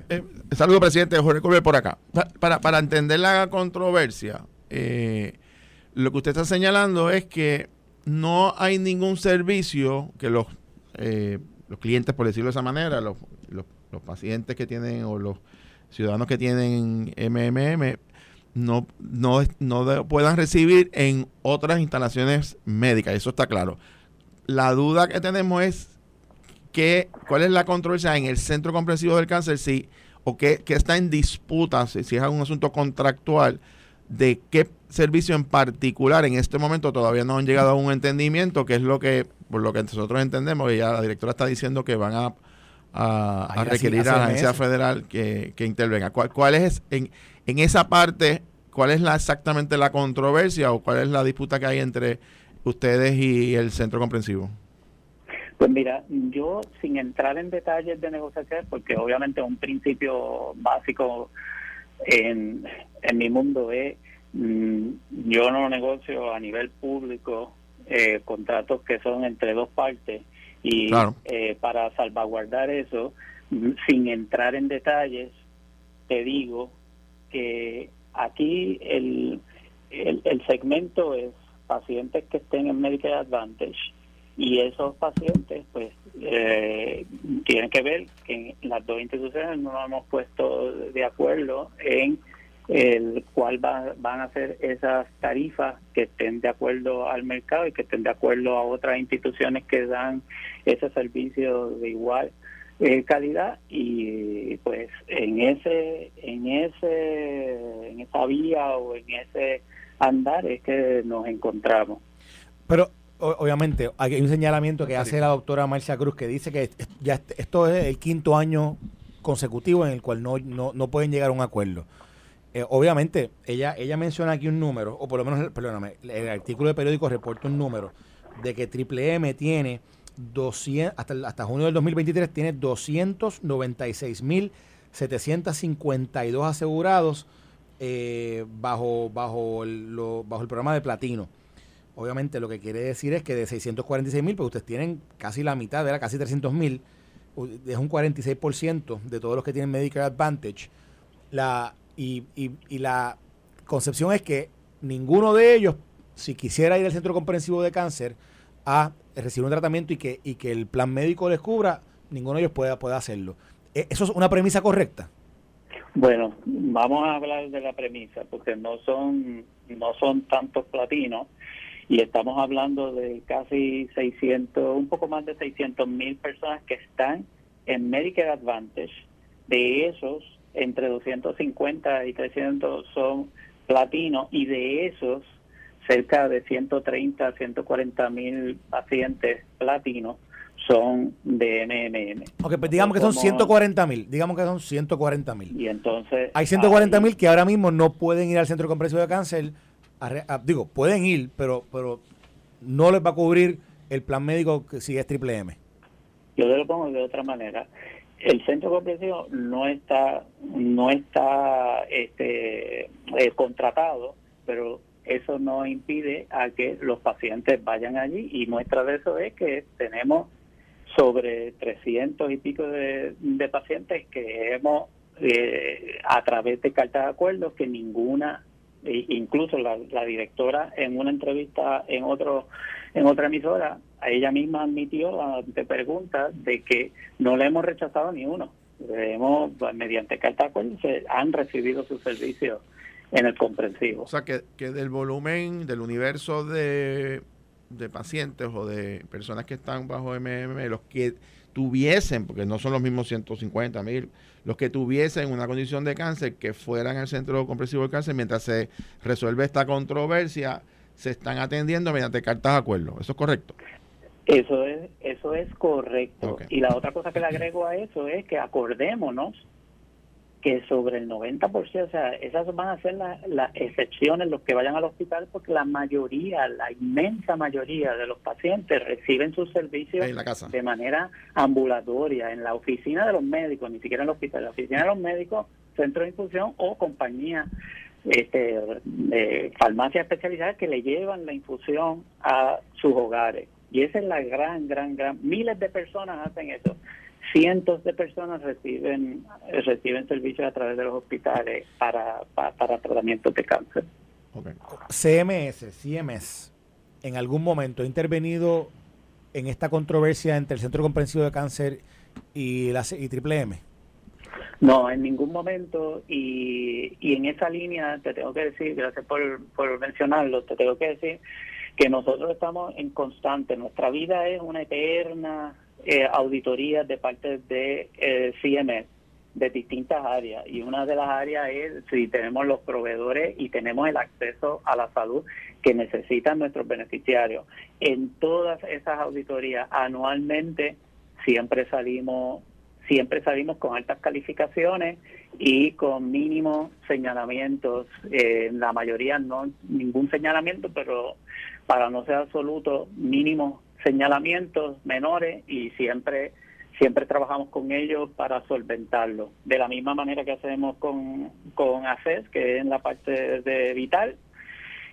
Eh, saludo, presidente Jorge Colbert, por acá. Para, para entender la controversia, eh, lo que usted está señalando es que no hay ningún servicio que los, eh, los clientes, por decirlo de esa manera, los, los pacientes que tienen o los ciudadanos que tienen MMM no, no, no puedan recibir en otras instalaciones médicas, eso está claro. La duda que tenemos es que, cuál es la controversia en el Centro Comprensivo del Cáncer, si, o qué, está en disputa, si, si es un asunto contractual, de qué servicio en particular en este momento todavía no han llegado a un entendimiento, que es lo que, por lo que nosotros entendemos, y ya la directora está diciendo que van a a, requerir a la agencia federal que, intervenga. ¿Cuál, ¿Cuál, es en, en esa parte, cuál es la, exactamente la controversia o cuál es la disputa que hay entre ustedes y el centro comprensivo? Pues mira, yo sin entrar en detalles de negociación, porque obviamente un principio básico en, en mi mundo es, mm, yo no negocio a nivel público eh, contratos que son entre dos partes y eh, para salvaguardar eso, mm, sin entrar en detalles, te digo que aquí el, el, el segmento es pacientes que estén en Medicare Advantage y esos pacientes pues eh, tienen que ver que en las dos instituciones no nos hemos puesto de acuerdo en el cuál van a ser esas tarifas que estén de acuerdo al mercado y que estén de acuerdo a otras instituciones que dan ese servicio de igual eh, calidad. Y pues en ese en ese en esa vía o en ese andar es que nos encontramos. Pero obviamente hay un señalamiento que hace la doctora Marcia Cruz que dice que ya esto es el quinto año consecutivo en el cual no, no, pueden llegar a un acuerdo. Eh, obviamente, ella, ella menciona aquí un número, o por lo menos, perdóname, el artículo de periódico reporta un número de que Triple M tiene 200, hasta, hasta junio del 2023 tiene 296.752 asegurados eh, bajo, bajo, el, bajo el programa de platino. Obviamente lo que quiere decir es que de 646 mil, pues ustedes tienen casi la mitad, ¿verdad? casi 300 mil, es un 46% de todos los que tienen Medicare Advantage. La, y, y, la concepción es que ninguno de ellos, si quisiera ir al centro comprensivo de cáncer a recibir un tratamiento y que, y que el plan médico les cubra, ninguno de ellos pueda, pueda hacerlo. ¿E, ¿Eso es una premisa correcta? Bueno, vamos a hablar de la premisa, porque no son, no son tantos platinos y estamos hablando de casi 600, un poco más de 600 mil personas que están en Medicare Advantage. De esos, entre 250 y 300 son platinos y de esos, cerca de 130, 140 mil pacientes platinos son de MMM. Ok, pues digamos que son 140 mil, digamos que son 140 mil. Y entonces... Hay 140 mil que ahora mismo no pueden ir al centro de comprensivo de cáncer digo, pueden ir, pero, pero no les va a cubrir el plan médico si es triple M. Yo te lo pongo de otra manera. El centro comprensivo no está no está este eh, contratado, pero eso no impide a que los pacientes vayan allí. Y muestra de eso es que tenemos sobre 300 y pico de, pacientes que hemos eh, a través de cartas de acuerdos que ninguna e incluso la, directora en una entrevista en otro en otra emisora ella misma admitió ante preguntas de que no le hemos rechazado ni uno. Hemos mediante carta se han recibido sus servicios en el comprensivo. O sea que, del volumen del universo de, de pacientes o de personas que están bajo MMM los que tuviesen, porque no son los mismos 150 mil, los que tuviesen una condición de cáncer que fueran al centro comprensivo de cáncer mientras se resuelve esta controversia, se están atendiendo mediante cartas de acuerdo. ¿Eso es correcto? Eso es, eso es correcto. Y la otra cosa que le agrego a eso es que acordémonos que sobre el 90%, o sea, esas van a ser las excepciones, los que vayan al hospital, porque la mayoría, la inmensa mayoría de los pacientes reciben sus servicios de manera ambulatoria, en la oficina de los médicos, ni siquiera en el hospital, en la oficina de los médicos, centro de infusión o compañía este, de farmacia especializada que le llevan la infusión a sus hogares. Y esa es la gran, gran, gran, miles de personas hacen eso cientos de personas reciben reciben servicios a través de los hospitales para, para, tratamiento de cáncer. CMS, CMS, en algún momento ha intervenido en esta controversia entre el Centro Comprensivo de Cáncer y la y Triple M. No, en ningún momento. Y, y en esa línea te tengo que decir, gracias por, por mencionarlo, te tengo que decir que nosotros estamos en constante. Nuestra vida es una eterna eh, auditorías de parte de eh, CMS de distintas áreas y una de las áreas es si tenemos los proveedores y tenemos el acceso a la salud que necesitan nuestros beneficiarios. En todas esas auditorías anualmente siempre salimos siempre salimos con altas calificaciones y con mínimos señalamientos. Eh, la mayoría no ningún señalamiento, pero para no ser absoluto, mínimos señalamientos menores y siempre siempre trabajamos con ellos para solventarlo. De la misma manera que hacemos con, con ACES, que es en la parte de Vital,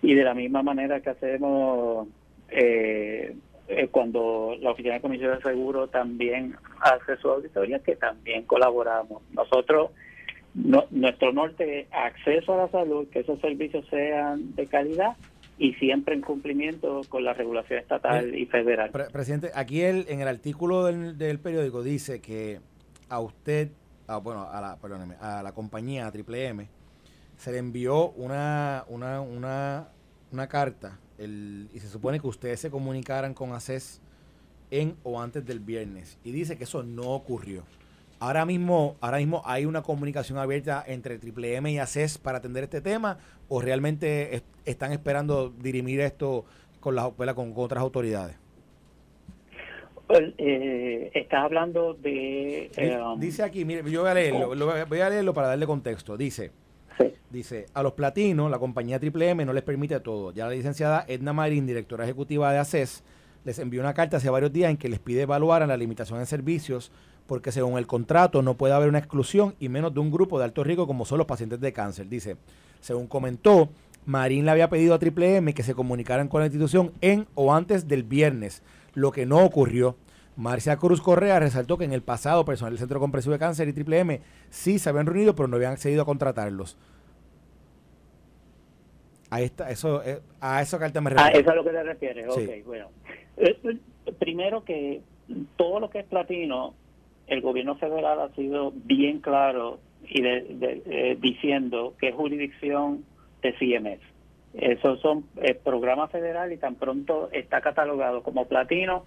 y de la misma manera que hacemos eh, eh, cuando la Oficina de Comisión de Seguro también hace su auditoría, que también colaboramos. Nosotros, nuestro norte es acceso a la salud, que esos servicios sean de calidad y siempre en cumplimiento con la regulación estatal y federal. presidente, aquí el, en el artículo del, periódico dice que a usted, bueno, a la, perdóneme, a la compañía, a Triple M, se le envió una, una, una, una carta el, y se supone que ustedes se comunicaran con ACES en o antes del viernes. Y dice que eso no ocurrió. Ahora mismo, ahora mismo hay una comunicación abierta entre Triple M y ACES para atender este tema o realmente están esperando dirimir esto con, las, con, otras autoridades. Eh, estás hablando de... dice um, aquí, mire, yo voy a leerlo, voy a leerlo para darle contexto. Dice, dice, a los platinos, la compañía Triple M no les permite todo. Ya la licenciada Edna Marín, directora ejecutiva de ACES, les envió una carta hace varios días en que les pide evaluar la limitación de servicios porque según el contrato no puede haber una exclusión y menos de un grupo de alto riesgo como son los pacientes de cáncer. Dice, según comentó, Marín le había pedido a Triple M que se comunicaran con la institución en o antes del viernes, lo que no ocurrió. Marcia Cruz Correa resaltó que en el pasado personal del Centro Comprensivo de Cáncer y Triple M sí se habían reunido, pero no habían accedido a contratarlos. A, esta, eso, eh, a eso carta me refiero. A eso es a lo que te refieres. Ok, bueno. Eh, primero que todo lo que es platino el gobierno federal ha sido bien claro y de, eh, diciendo que es jurisdicción de CMS. Esos son eh, programas federales y tan pronto está catalogado como platino,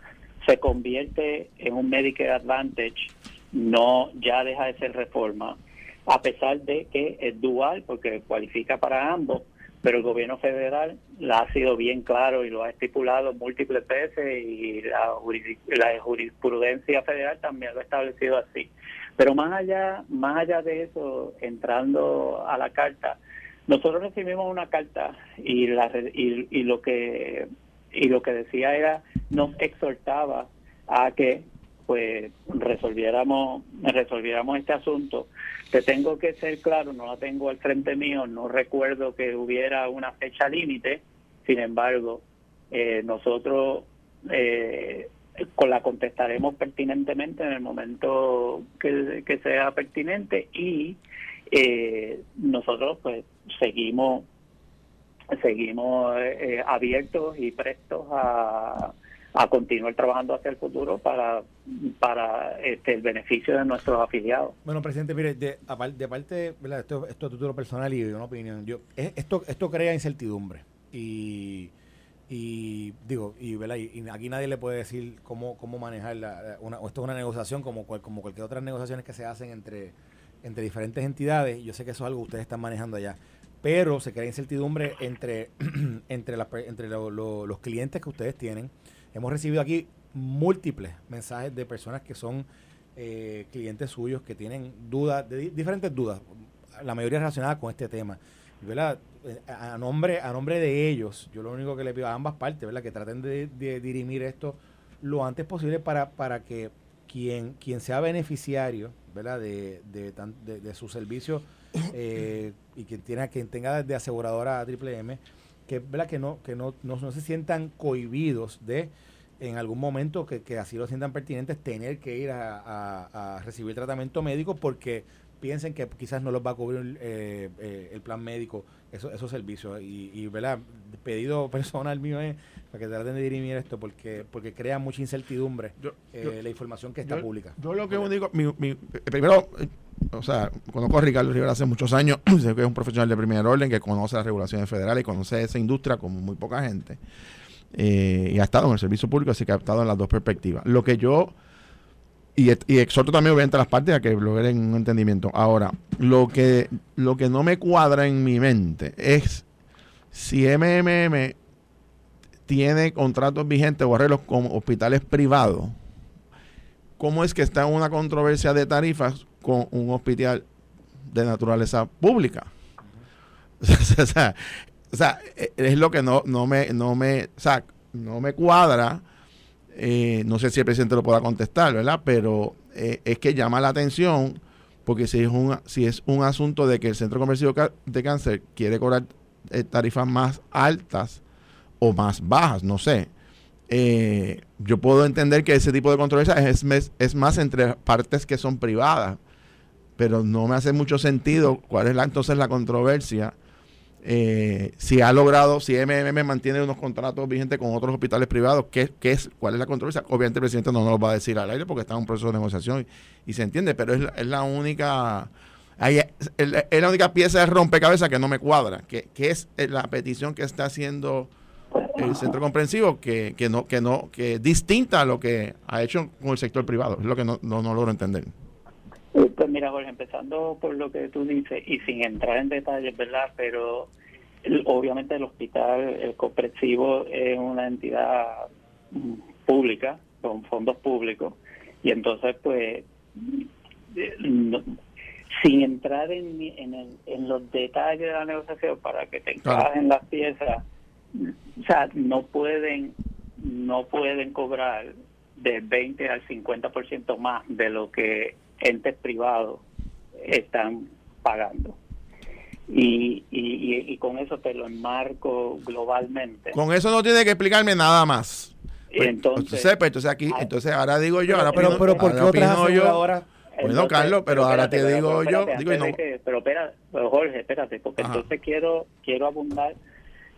se convierte en un Medicare Advantage, no ya deja de ser reforma, a pesar de que es dual porque cualifica para ambos, pero el gobierno federal la ha sido bien claro y lo ha estipulado múltiples veces y la, jurisprudencia federal también lo ha establecido así. Pero más allá, más allá de eso, entrando a la carta, nosotros recibimos una carta y, la, y, lo que y lo que decía era nos exhortaba a que pues resolviéramos resolviéramos este asunto. Te tengo que ser claro, no la tengo al frente mío, no recuerdo que hubiera una fecha límite, sin embargo, eh, nosotros eh, la contestaremos pertinentemente en el momento que, sea pertinente y eh, nosotros pues seguimos seguimos abiertos y prestos a a continuar trabajando hacia el futuro para, para este, el beneficio de nuestros afiliados. Bueno, presidente, mire, de, de parte, ¿verdad? Esto, esto es título personal y una opinión. Yo, esto, esto crea incertidumbre y, y digo, y, y, aquí nadie le puede decir cómo, cómo manejar la, una, esto es una negociación como, como cualquier otra negociaciones que se hacen entre, entre diferentes entidades. Yo sé que eso es algo que ustedes están manejando allá pero se crea incertidumbre entre, (clears throat) entre, entre los clientes que ustedes tienen, Hemos recibido aquí múltiples mensajes de personas que son eh, clientes suyos que tienen dudas, de diferentes dudas, la mayoría relacionadas con este tema. ¿verdad? Eh, a nombre, a nombre de ellos, yo lo único que le pido a ambas partes, ¿verdad? que traten de, dirimir esto lo antes posible para, para que quien, quien sea beneficiario ¿verdad? De, de, su servicio eh, y quien, tiene, quien tenga de aseguradora a Triple M, que, ¿verdad? que, no, que no, no, se sientan cohibidos de en algún momento que, que, así lo sientan pertinentes tener que ir a, recibir tratamiento médico porque piensen que quizás no los va a cubrir eh, eh, el plan médico esos, esos servicios y, y ¿verdad? pedido (laughs) personal mío es para que traten de dirimir esto porque porque crea mucha incertidumbre eh, la información que está pública yo lo que digo mi, primero o sea, conozco a Ricardo Rivera hace muchos años, (clears throat) que es un profesional de primer orden que conoce las regulaciones federales y conoce esa industria como muy poca gente. Eh, y ha estado en el servicio público, así que ha estado en las dos perspectivas. Lo que yo, y, exhorto también obviamente a las partes a que logren un entendimiento. Ahora, lo que, lo que no me cuadra en mi mente es si MMM tiene contratos vigentes o arreglos con hospitales privados, ¿cómo es que está en una controversia de tarifas con un hospital de naturaleza pública. (laughs) o, sea, es lo que no, no me, no me, no me cuadra eh, no sé si el presidente lo pueda contestar, ¿verdad? Pero eh, es que llama la atención porque si es un si es un asunto de que el Centro Comercial de Cáncer quiere cobrar eh, tarifas más altas o más bajas, no sé. yo puedo entender que ese tipo de controversia es, es, más entre partes que son privadas, pero no me hace mucho sentido cuál es la, entonces la controversia eh, si ha logrado, si MMM mantiene unos contratos vigentes con otros hospitales privados, ¿qué, es, ¿cuál es la controversia? Obviamente el presidente no nos lo va a decir al aire porque está en un proceso de negociación y, se entiende, pero es la, única... es, la única pieza de rompecabezas que no me cuadra, que, es la petición que está haciendo el centro comprensivo que, que no que no que distinta a lo que ha hecho con el sector privado es lo que no, no, no logro entender mira, Jorge, empezando por lo que tú dices y sin entrar en detalles, ¿verdad? Pero obviamente el hospital, el comprensivo es una entidad mm, pública, con fondos públicos, y entonces pues sin entrar en, en, los detalles de la negociación para que te encajen las piezas, o sea, no pueden no pueden cobrar del 20 al 50% más de lo que entes privados están pagando. Y, y, con eso te lo enmarco globalmente. Con eso no tiene que explicarme nada más. Pues, entonces, pues, entonces, aquí, entonces ahora digo yo, ahora pero, pero, ¿por qué otras ahora? Bueno, Carlos, pero, ahora te digo yo, digo, no. pero espera, Jorge, espérate, porque entonces quiero quiero abundar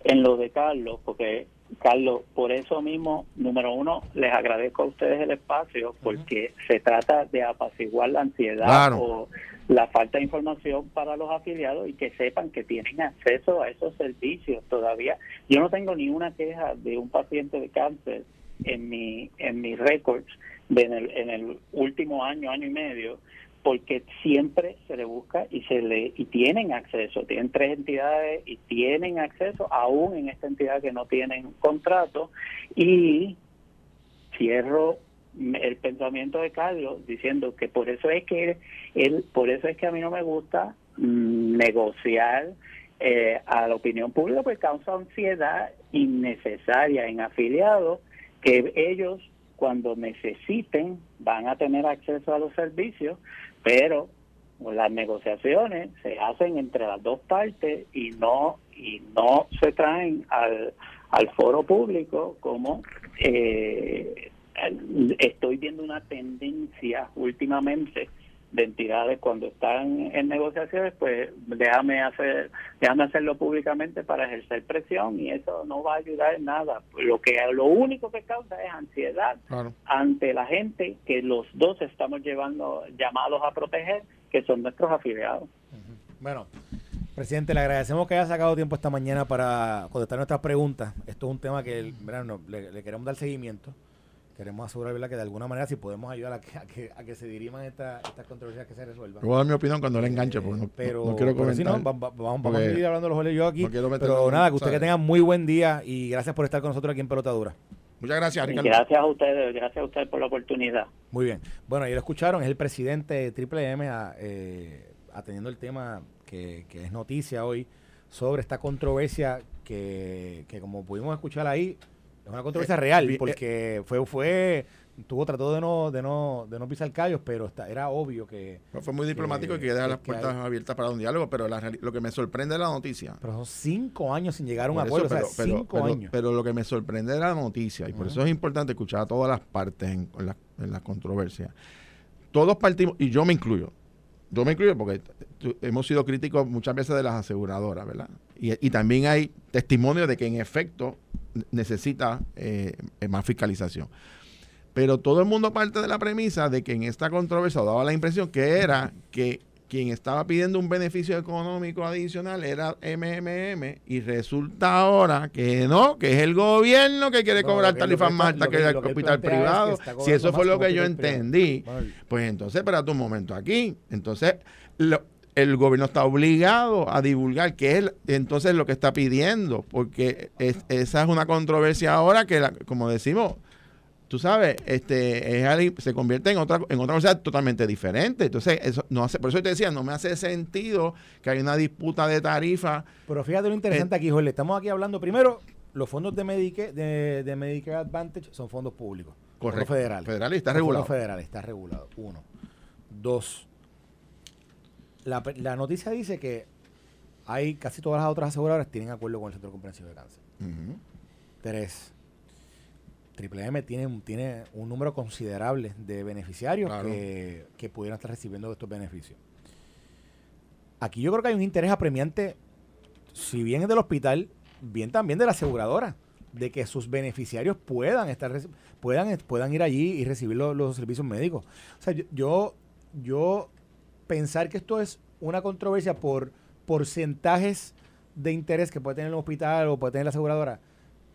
en lo de Carlos, porque Carlos, por eso mismo, número uno, les agradezco a ustedes el espacio porque se trata de apaciguar la ansiedad o la falta de información para los afiliados y que sepan que tienen acceso a esos servicios todavía. Yo no tengo ni una queja de un paciente de cáncer en mi en mis récords en el, en el último año, año y medio, porque siempre se le busca y se le y tienen acceso, tienen tres entidades y tienen acceso aún en esta entidad que no tienen contrato. Y cierro el pensamiento de Carlos diciendo que por eso es que él, por eso es que a mí no me gusta mm, negociar eh, a la opinión pública porque causa ansiedad innecesaria en afiliados que ellos cuando necesiten van a tener acceso a los servicios pero las negociaciones se hacen entre las dos partes y no y no se traen al, al foro público como eh, estoy viendo una tendencia últimamente de entidades cuando están en negociaciones, pues déjame hacer, déjame hacerlo públicamente para ejercer presión y eso no va a ayudar en nada. Lo que lo único que causa es ansiedad ante la gente que los dos estamos llevando llamados a proteger, que son nuestros afiliados. Bueno, presidente, le agradecemos que haya sacado tiempo esta mañana para contestar nuestras preguntas. Esto es un tema que le queremos dar seguimiento queremos asegurar ¿verdad? que de alguna manera si podemos ayudar a que, a que, a que se diriman estas controversias que se resuelvan. Voy a dar mi opinión cuando le enganche, porque no, pero, no quiero comentar. Si no, vamos, vamos, a seguir hablando los yo aquí. pero nada, que usted que tenga muy buen día y gracias por estar con nosotros aquí en Pelotadura. Muchas gracias, Ricardo. Gracias a ustedes, gracias a ustedes por la oportunidad. Muy bien. Bueno, ahí lo escucharon, es el presidente de Triple M eh, atendiendo el tema que, que es noticia hoy sobre esta controversia que, que como pudimos escuchar ahí, es una controversia eh, real, eh, porque fue, fue, tuvo trató de no, de no, de no pisar callos, pero está, era obvio que. fue muy diplomático y que dejar las puertas abiertas para un diálogo, pero lo que me sorprende de la noticia. Pero son cinco años sin llegar a un acuerdo, pero, cinco años. Pero lo que me sorprende de la noticia, y por eso es importante escuchar a todas las partes en, la, en la controversia. Todos partimos, y yo me incluyo, yo me incluyo porque hemos sido críticos muchas veces de las aseguradoras, ¿verdad? Y, y también hay testimonio de que en efecto necesita eh, más fiscalización. Pero todo el mundo parte de la premisa de que en esta controversia daba la impresión que era que quien estaba pidiendo un beneficio económico adicional era MMM y resulta ahora que no, que es el gobierno que quiere cobrar tarifas más altas que, el hospital privado. si eso fue lo que yo entendí, pues entonces, espérate un momento aquí. Entonces, lo, el gobierno está obligado a divulgar qué es entonces lo que está pidiendo, porque esa es una controversia ahora que, como decimos, tú sabes, este es, se convierte en otra en otra cosa totalmente diferente. Entonces, eso no hace, por eso te decía, no me hace sentido que hay una disputa de tarifa. Pero fíjate lo interesante aquí, Jorge, estamos aquí hablando primero, los fondos de Medicare, de, de Medicare Advantage son fondos públicos Correcto. Federal. Federal está regulado. Federal está regulado. Uno. Dos. La, la, noticia dice que hay casi todas las otras aseguradoras tienen acuerdo con el Centro Comprensivo de Cáncer. Tres. Triple M tiene, tiene un número considerable de beneficiarios que, que pudieran estar recibiendo estos beneficios. Aquí yo creo que hay un interés apremiante, si bien es del hospital, bien también de la aseguradora, de que sus beneficiarios puedan estar puedan, puedan ir allí y recibir los, servicios médicos. O sea, yo, yo, pensar que esto es una controversia por porcentajes de interés que puede tener el hospital o puede tener la aseguradora,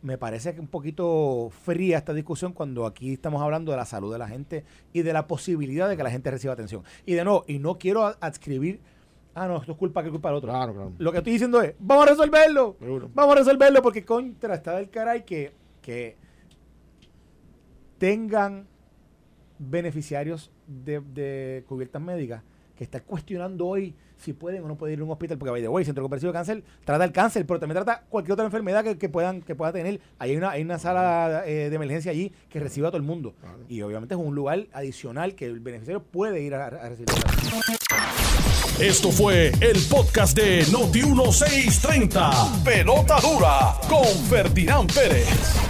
me parece que un poquito fría esta discusión cuando aquí estamos hablando de la salud de la gente y de la posibilidad de que la gente reciba atención. Y de nuevo, y no quiero adscribir ah, no, esto es culpa que es culpa del otro. Claro, claro. Lo que estoy diciendo es, vamos a resolverlo. Vamos a resolverlo porque contra está del caray que, que tengan beneficiarios de, de cubiertas médicas que están cuestionando hoy si pueden o no pueden ir a un hospital, porque hoy el Centro Comprensivo de Cáncer trata el cáncer, pero también trata cualquier otra enfermedad que, puedan que pueda tener. Ahí hay una, hay una sala eh, de emergencia allí que recibe a todo el mundo. Y obviamente es un lugar adicional que el beneficiario puede ir a, a recibir. Esto fue el podcast de Noti1630. Pelota dura con Ferdinand Pérez.